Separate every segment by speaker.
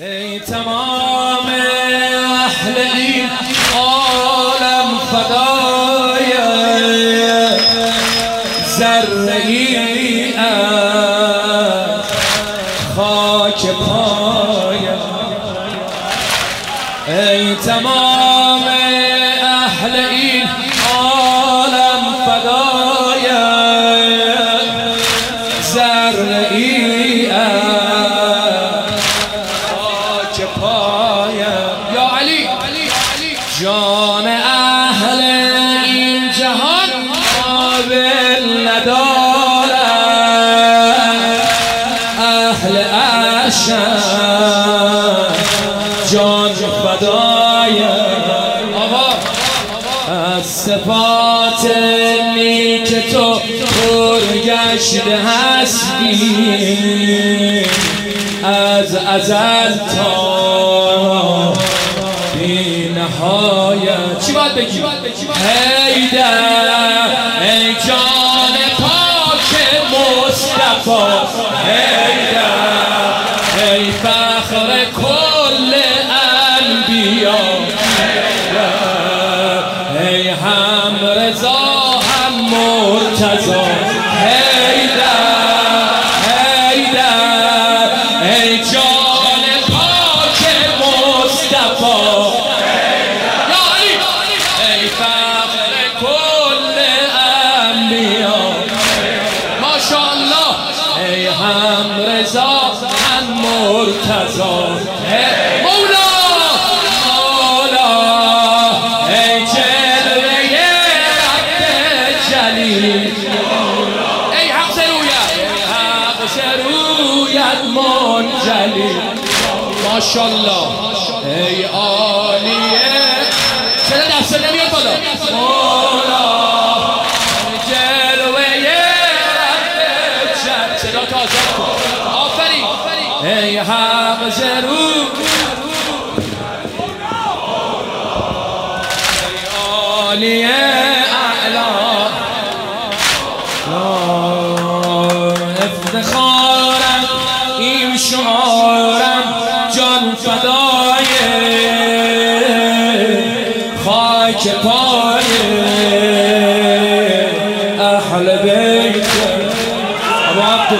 Speaker 1: ای تمام اهل این عالم فدای ذره آقا از صفات نیک تو پرگشته هستی از ازل تا بی نهایت چی باید بگی؟ هیدر ماشاءالله ای عالیه. چرا دست نمیاد بالا؟ ای عالیه اعلا افتخارم این شعارم جان فدای خاک پای اهل بیت ابو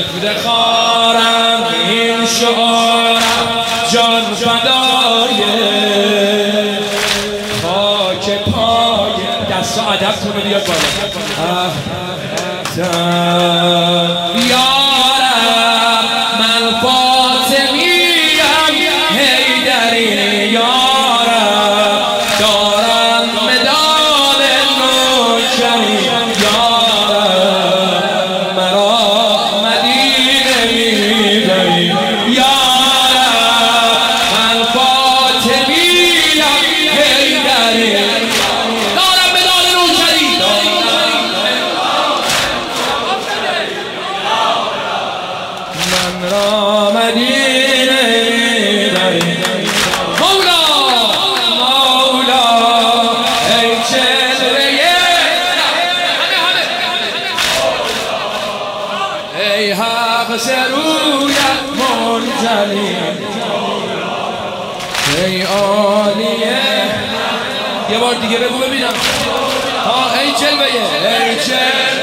Speaker 1: افتخارم این شعارم جان فدای خاک پای دست و ادب کنه بیاد بالا. من را مدینه مولا! مولا! ای جلوه ای ای یه بار دیگه بگو ببینم. ها ای جلوه ای جلوه